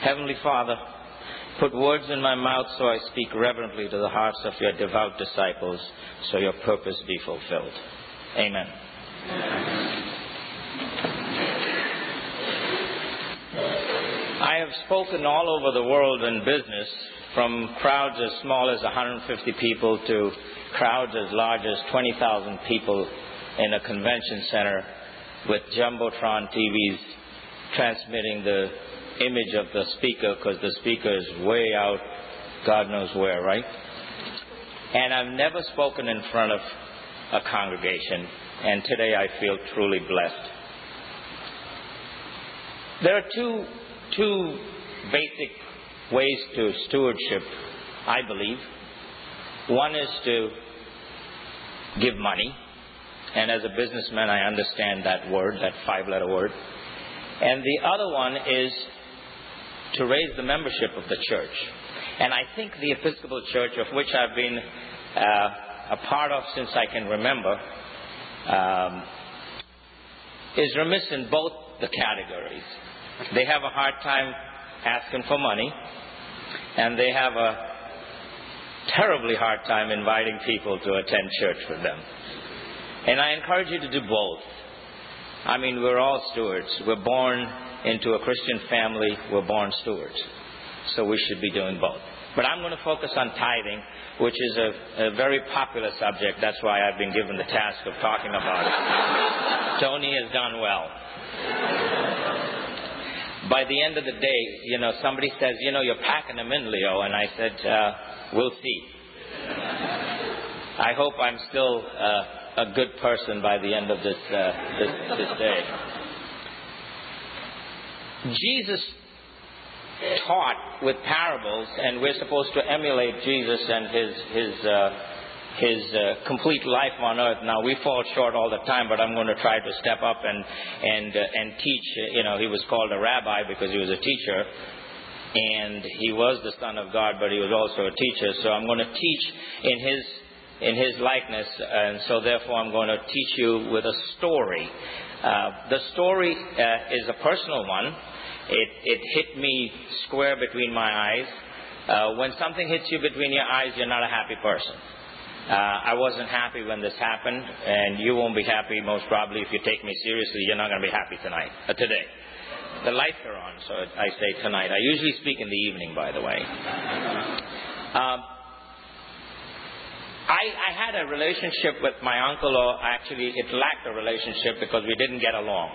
Heavenly Father, put words in my mouth so I speak reverently to the hearts of your devout disciples, so your purpose be fulfilled. Amen. I have spoken all over the world in business, from crowds as small as 150 people to crowds as large as 20,000 people in a convention center with Jumbotron TVs transmitting the image of the speaker because the speaker is way out, God knows where, right? And I've never spoken in front of a congregation, and today I feel truly blessed. There are two, two basic ways to stewardship, I believe. One is to give money, and as a businessman, I understand that word, that five letter word. And the other one is to raise the membership of the church. And I think the Episcopal Church, of which I've been uh, a part of since I can remember, um, is remiss in both the categories. They have a hard time asking for money, and they have a terribly hard time inviting people to attend church with them. And I encourage you to do both. I mean, we're all stewards. We're born into a Christian family, we're born stewards. So we should be doing both. But I'm going to focus on tithing, which is a, a very popular subject. That's why I've been given the task of talking about it. Tony has done well. By the end of the day, you know, somebody says, you know, you're packing them in, Leo. And I said, uh, we'll see. I hope I'm still uh, a good person by the end of this, uh, this, this day. Jesus taught with parables, and we're supposed to emulate Jesus and his his uh, his uh, complete life on earth. Now we fall short all the time, but I'm going to try to step up and and uh, and teach. You know, he was called a rabbi because he was a teacher, and he was the son of God, but he was also a teacher. So I'm going to teach in his in his likeness, and so therefore I'm going to teach you with a story. Uh, the story uh, is a personal one. It, it hit me square between my eyes. Uh, when something hits you between your eyes, you're not a happy person. Uh, I wasn't happy when this happened, and you won't be happy most probably if you take me seriously. You're not going to be happy tonight, uh, today. The lights are on, so I say tonight. I usually speak in the evening, by the way. I, I had a relationship with my uncle, or actually, it lacked a relationship because we didn't get along.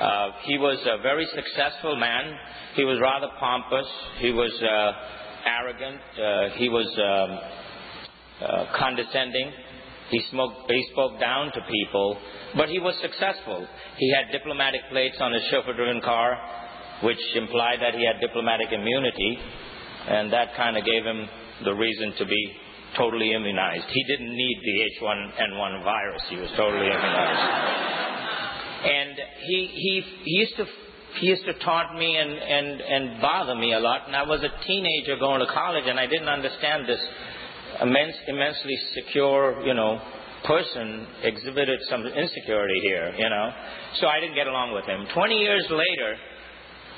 Uh, he was a very successful man. He was rather pompous. He was uh, arrogant. Uh, he was um, uh, condescending. He, smoked, he spoke down to people, but he was successful. He had diplomatic plates on his chauffeur-driven car, which implied that he had diplomatic immunity, and that kind of gave him the reason to be totally immunized. He didn't need the H1N1 virus. He was totally immunized. And he, he, he used to he used to taunt me and, and, and bother me a lot. And I was a teenager going to college, and I didn't understand this immense, immensely secure, you know, person exhibited some insecurity here, you know. So I didn't get along with him. Twenty years later,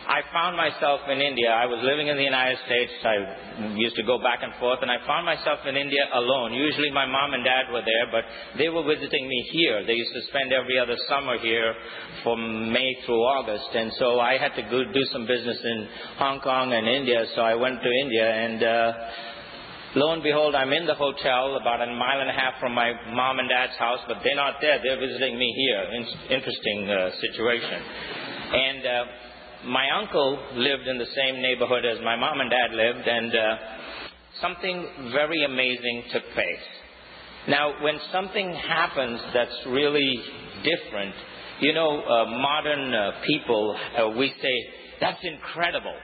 I found myself in India. I was living in the United States. I used to go back and forth, and I found myself in India alone. Usually my mom and dad were there, but they were visiting me here. They used to spend every other summer here from May through August, and so I had to go do some business in Hong Kong and India, so I went to India, and uh, lo and behold, I'm in the hotel about a mile and a half from my mom and dad's house, but they're not there. They're visiting me here. In- interesting uh, situation. And uh, my uncle lived in the same neighborhood as my mom and dad lived, and uh, something very amazing took place. Now, when something happens that's really different, you know, uh, modern uh, people, uh, we say, that's incredible.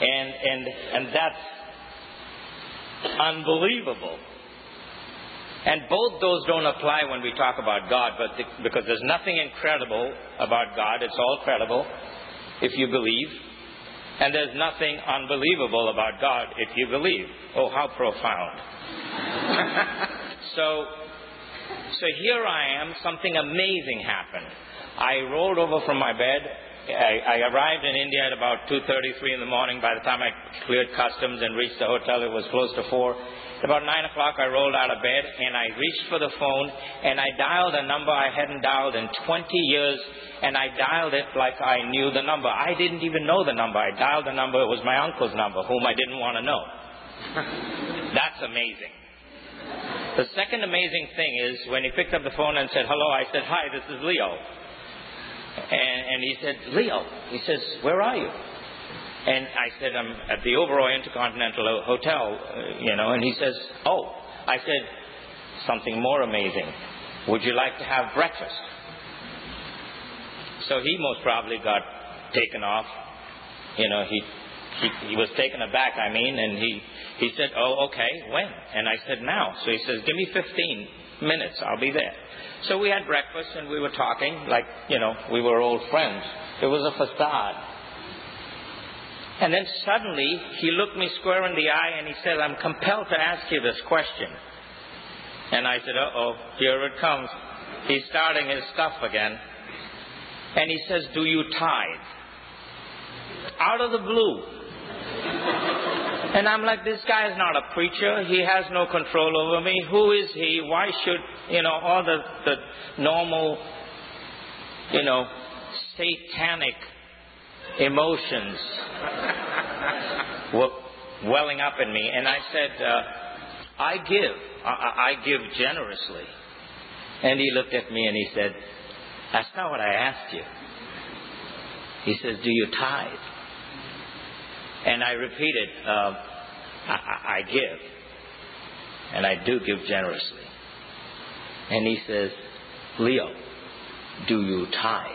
And, and, and that's unbelievable. And both those don't apply when we talk about God, but the, because there's nothing incredible about God, it's all credible if you believe. And there's nothing unbelievable about God if you believe. Oh, how profound. so, so here I am, something amazing happened. I rolled over from my bed I, I arrived in India at about 2.33 in the morning. By the time I cleared customs and reached the hotel, it was close to 4. About 9 o'clock, I rolled out of bed and I reached for the phone and I dialed a number I hadn't dialed in 20 years and I dialed it like I knew the number. I didn't even know the number. I dialed the number. It was my uncle's number, whom I didn't want to know. That's amazing. The second amazing thing is when he picked up the phone and said, hello, I said, hi, this is Leo. And, and he said, Leo. He says, where are you? And I said, I'm at the Oberoi Intercontinental Hotel, uh, you know, and he says, oh. I said, something more amazing. Would you like to have breakfast? So he most probably got taken off. You know, he, he, he was taken aback, I mean, and he, he said, oh, okay, when? And I said, now. So he says, give me 15 minutes, I'll be there. So we had breakfast and we were talking like, you know, we were old friends. It was a facade. And then suddenly he looked me square in the eye and he said, I'm compelled to ask you this question. And I said, uh oh, here it comes. He's starting his stuff again. And he says, Do you tithe? Out of the blue. And I'm like, this guy is not a preacher. He has no control over me. Who is he? Why should, you know, all the, the normal, you know, satanic emotions were welling up in me. And I said, uh, I give. I, I give generously. And he looked at me and he said, That's not what I asked you. He says, Do you tithe? And I repeated, uh, I, I give. And I do give generously. And he says, Leo, do you tithe?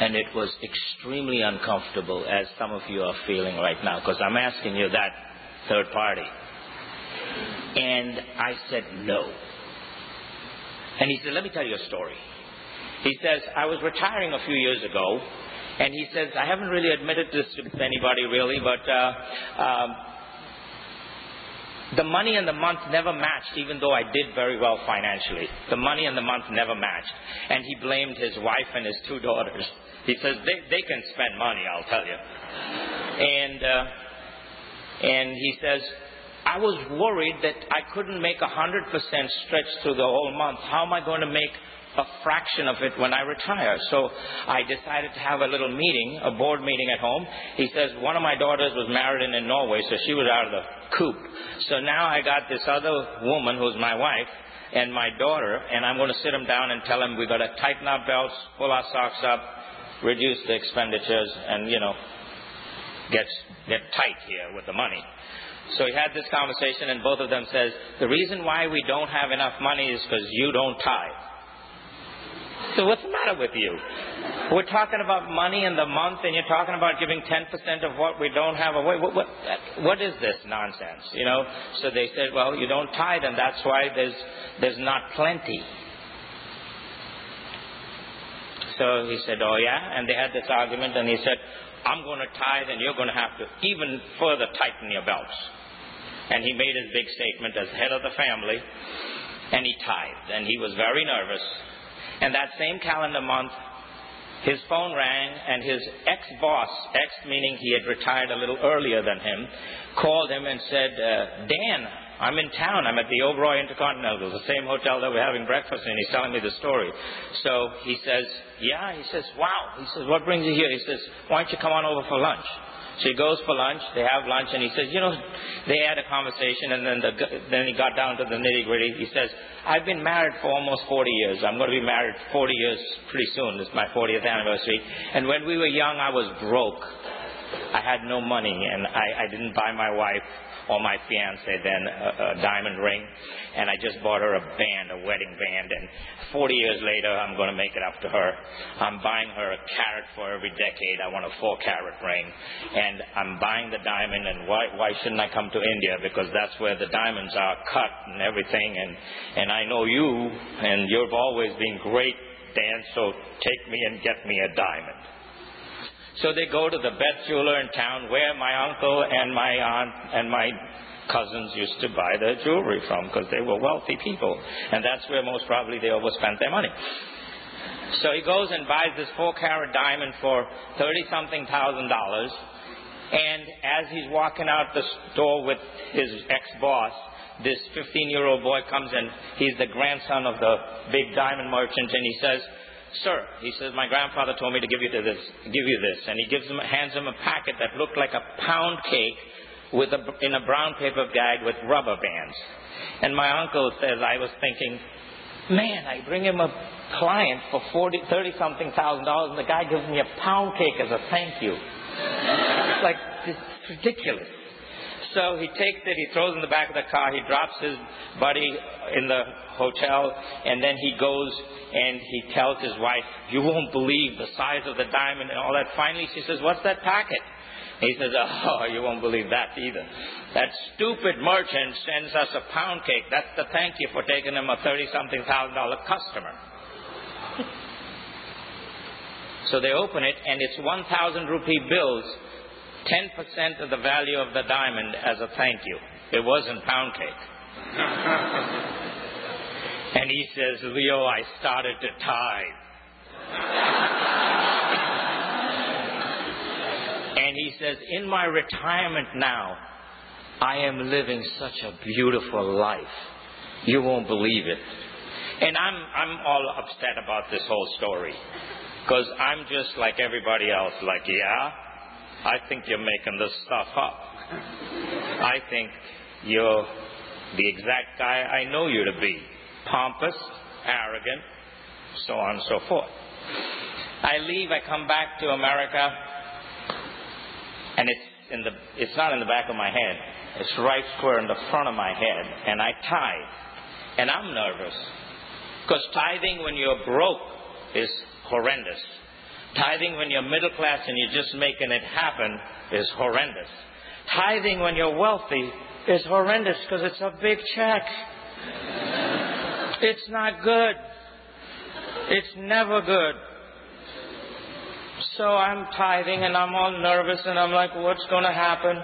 And it was extremely uncomfortable, as some of you are feeling right now, because I'm asking you that third party. And I said, no. And he said, let me tell you a story. He says, I was retiring a few years ago, and he says, I haven't really admitted this to anybody really, but uh, um, the money and the month never matched, even though I did very well financially. The money and the month never matched. And he blamed his wife and his two daughters. He says, they, they can spend money, I'll tell you. And, uh, and he says, I was worried that I couldn't make a 100% stretch through the whole month. How am I going to make a fraction of it when I retire. So I decided to have a little meeting, a board meeting at home. He says one of my daughters was married in, in Norway, so she was out of the coop. So now I got this other woman who's my wife and my daughter, and I'm going to sit them down and tell them we've got to tighten our belts, pull our socks up, reduce the expenditures, and you know, get get tight here with the money. So he had this conversation, and both of them says the reason why we don't have enough money is because you don't tithe. So what's the matter with you? We're talking about money in the month, and you're talking about giving 10% of what we don't have away. What, what, what is this nonsense? You know. So they said, well, you don't tithe, and that's why there's there's not plenty. So he said, oh yeah, and they had this argument, and he said, I'm going to tithe, and you're going to have to even further tighten your belts. And he made his big statement as head of the family, and he tithed, and he was very nervous and that same calendar month, his phone rang and his ex boss, ex meaning he had retired a little earlier than him, called him and said, uh, Dan, I'm in town. I'm at the Oberoi Intercontinental, the same hotel that we're having breakfast in. He's telling me the story. So he says, Yeah. He says, Wow. He says, What brings you here? He says, Why don't you come on over for lunch? She goes for lunch. They have lunch, and he says, "You know," they had a conversation, and then the, then he got down to the nitty gritty. He says, "I've been married for almost 40 years. I'm going to be married 40 years pretty soon. It's my 40th anniversary. And when we were young, I was broke. I had no money, and I, I didn't buy my wife or my fiance then a, a diamond ring, and I just bought her a band, a wedding band, and 40 years later I'm going to make it up to her. I'm buying her a carat for every decade. I want a four carat ring, and I'm buying the diamond. And why why shouldn't I come to India? Because that's where the diamonds are cut and everything. And and I know you, and you've always been great, Dan. So take me and get me a diamond. So they go to the best jeweler in town where my uncle and my aunt and my cousins used to buy their jewelry from because they were wealthy people. And that's where most probably they overspent their money. So he goes and buys this four carat diamond for 30 something thousand dollars. And as he's walking out the store with his ex boss, this 15 year old boy comes in. He's the grandson of the big diamond merchant, and he says, Sir, he says, my grandfather told me to give you this, give you this. And he gives him, hands him a packet that looked like a pound cake with a, in a brown paper bag with rubber bands. And my uncle says, I was thinking, man, I bring him a client for 40, 30 something thousand dollars and the guy gives me a pound cake as a thank you. it's like, it's ridiculous. So he takes it, he throws it in the back of the car, he drops his buddy in the hotel, and then he goes and he tells his wife, You won't believe the size of the diamond and all that. Finally, she says, What's that packet? He says, Oh, you won't believe that either. That stupid merchant sends us a pound cake. That's the thank you for taking him a 30 something thousand dollar customer. so they open it, and it's 1,000 rupee bills 10% of the value of the diamond as a thank you. It wasn't pound cake. and he says, Leo, I started to tithe. and he says, In my retirement now, I am living such a beautiful life. You won't believe it. And I'm, I'm all upset about this whole story. Because I'm just like everybody else, like, yeah, I think you're making this stuff up. I think you're the exact guy I know you to be pompous, arrogant, so on and so forth. I leave, I come back to America, and it's in the it's not in the back of my head. It's right square in the front of my head, and I tithe. And I'm nervous. Because tithing when you're broke is horrendous. Tithing when you're middle class and you're just making it happen is horrendous. Tithing when you're wealthy is horrendous because it's a big check. It's not good. It's never good. So I'm tithing and I'm all nervous and I'm like, what's going to happen?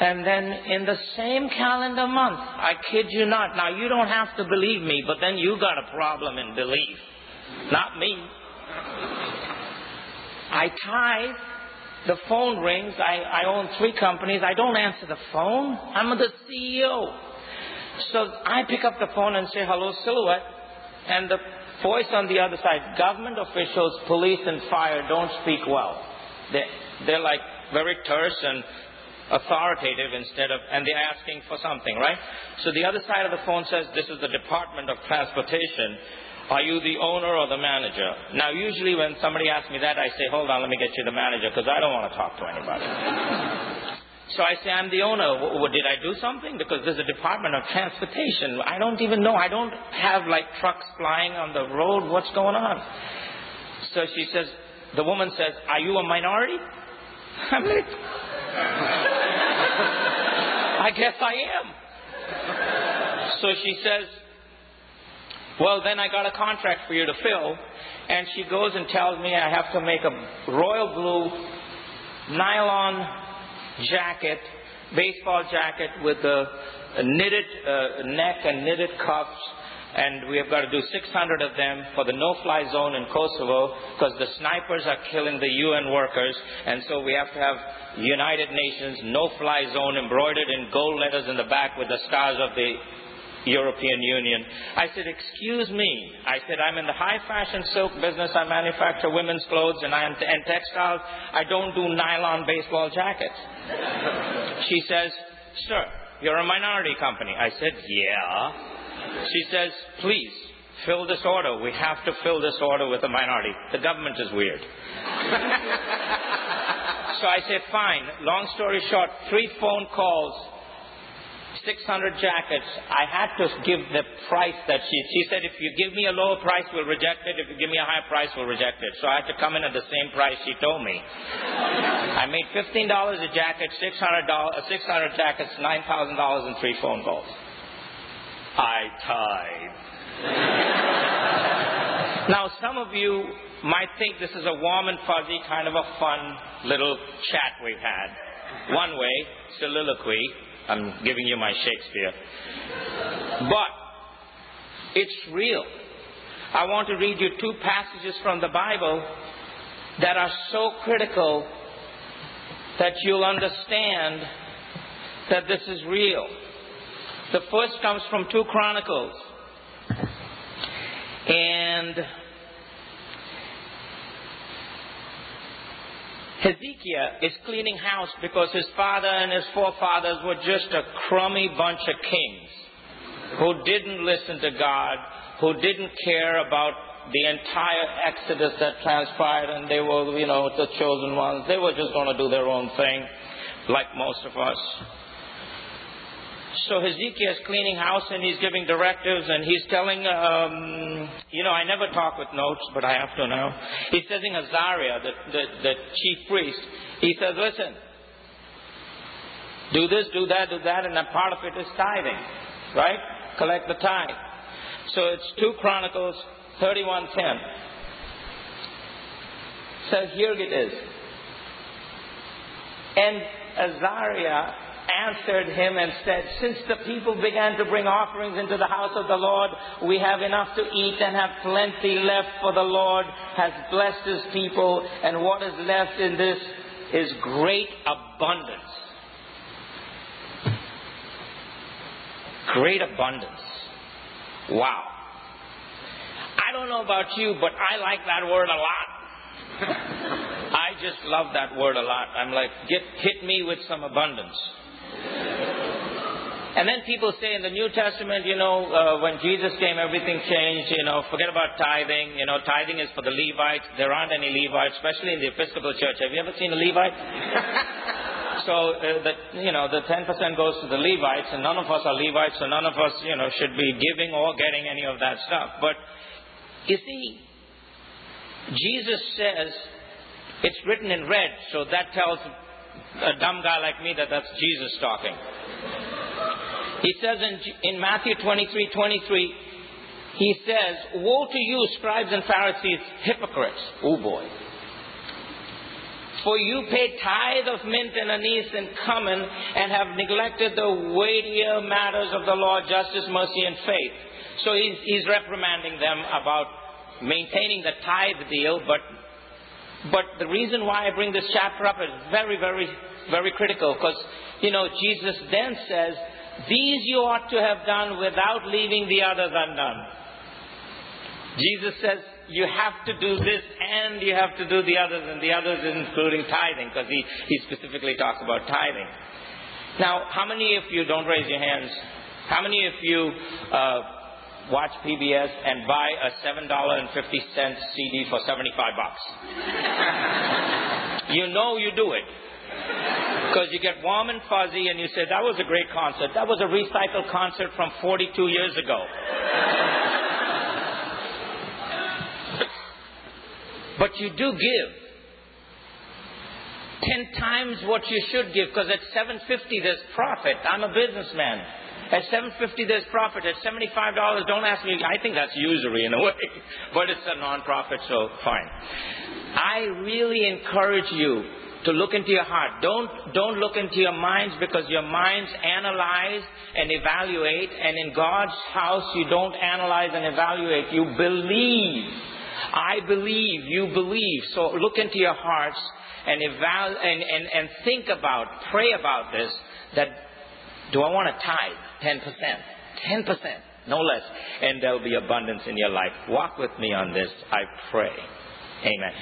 And then in the same calendar month, I kid you not. Now you don't have to believe me, but then you got a problem in belief. Not me. I tithe. The phone rings. I, I own three companies. I don't answer the phone. I'm the CEO. So I pick up the phone and say, hello, Silhouette. And the voice on the other side, government officials, police, and fire don't speak well. They, they're like very terse and authoritative instead of, and they're asking for something, right? So the other side of the phone says, this is the Department of Transportation. Are you the owner or the manager? Now, usually when somebody asks me that, I say, hold on, let me get you the manager because I don't want to talk to anybody. so I say, I'm the owner. W- did I do something? Because there's a Department of Transportation. I don't even know. I don't have like trucks flying on the road. What's going on? So she says, the woman says, are you a minority? I'm like, I guess I am. So she says, well, then I got a contract for you to fill. And she goes and tells me I have to make a royal blue nylon jacket, baseball jacket with a, a knitted uh, neck and knitted cuffs. And we have got to do 600 of them for the no-fly zone in Kosovo because the snipers are killing the UN workers. And so we have to have United Nations no-fly zone embroidered in gold letters in the back with the stars of the European Union. I said, excuse me. I said, I'm in the high fashion silk business. I manufacture women's clothes and, I, and textiles. I don't do nylon baseball jackets. she says, sir, you're a minority company. I said, yeah. She says, please, fill this order. We have to fill this order with a minority. The government is weird. so I said, fine. Long story short, three phone calls 600 jackets, I had to give the price that she, she said, if you give me a lower price, we'll reject it. If you give me a higher price, we'll reject it. So I had to come in at the same price she told me. I made $15 a jacket, 600, uh, 600 jackets, $9,000 in three phone calls. I tied. now, some of you might think this is a warm and fuzzy kind of a fun little chat we've had. One way, soliloquy, I'm giving you my Shakespeare. But it's real. I want to read you two passages from the Bible that are so critical that you'll understand that this is real. The first comes from 2 Chronicles. And Hezekiah is cleaning house because his father and his forefathers were just a crummy bunch of kings who didn't listen to God, who didn't care about the entire exodus that transpired, and they were, you know, the chosen ones. They were just going to do their own thing, like most of us. So Hezekiah is cleaning house and he's giving directives and he's telling, um, you know, I never talk with notes, but I have to now. He's telling Azariah, the, the, the chief priest, he says, listen, do this, do that, do that, and a part of it is tithing, right? Collect the tithe. So it's 2 Chronicles 31.10. So here it is. And Azariah answered him and said, Since the people began to bring offerings into the house of the Lord, we have enough to eat and have plenty left, for the Lord has blessed his people, and what is left in this is great abundance. Great abundance. Wow. I don't know about you, but I like that word a lot. I just love that word a lot. I'm like, get hit me with some abundance. And then people say in the New Testament, you know, uh, when Jesus came, everything changed. You know, forget about tithing. You know, tithing is for the Levites. There aren't any Levites, especially in the Episcopal Church. Have you ever seen a Levite? so uh, the you know the 10% goes to the Levites, and none of us are Levites, so none of us you know should be giving or getting any of that stuff. But you see, Jesus says it's written in red, so that tells a dumb guy like me that that's Jesus talking. He says in, in Matthew 23 23, he says, Woe to you, scribes and Pharisees, hypocrites. Oh boy. For you pay tithe of mint and anise and cumin and have neglected the weightier matters of the law, justice, mercy, and faith. So he's, he's reprimanding them about maintaining the tithe deal, but but the reason why I bring this chapter up is very, very, very critical because, you know, Jesus then says, these you ought to have done without leaving the others undone. Jesus says you have to do this and you have to do the others, and the others including tithing, because he, he specifically talks about tithing. Now, how many of you, don't raise your hands, how many of you uh, watch PBS and buy a $7.50 CD for 75 bucks? you know you do it. Because you get warm and fuzzy and you say, that was a great concert. That was a recycled concert from 42 years ago. but you do give. Ten times what you should give, because at 750 there's profit. I'm a businessman. At 750 there's profit. At $75, don't ask me. I think that's usury in a way, but it's a non-profit, so fine. I really encourage you to look into your heart. Don't, don't look into your minds because your minds analyze and evaluate, and in God's house, you don't analyze and evaluate. You believe. I believe, you believe. So look into your hearts and, eval- and, and, and think about, pray about this that do I want to tithe 10%? 10%, no less. And there'll be abundance in your life. Walk with me on this, I pray. Amen.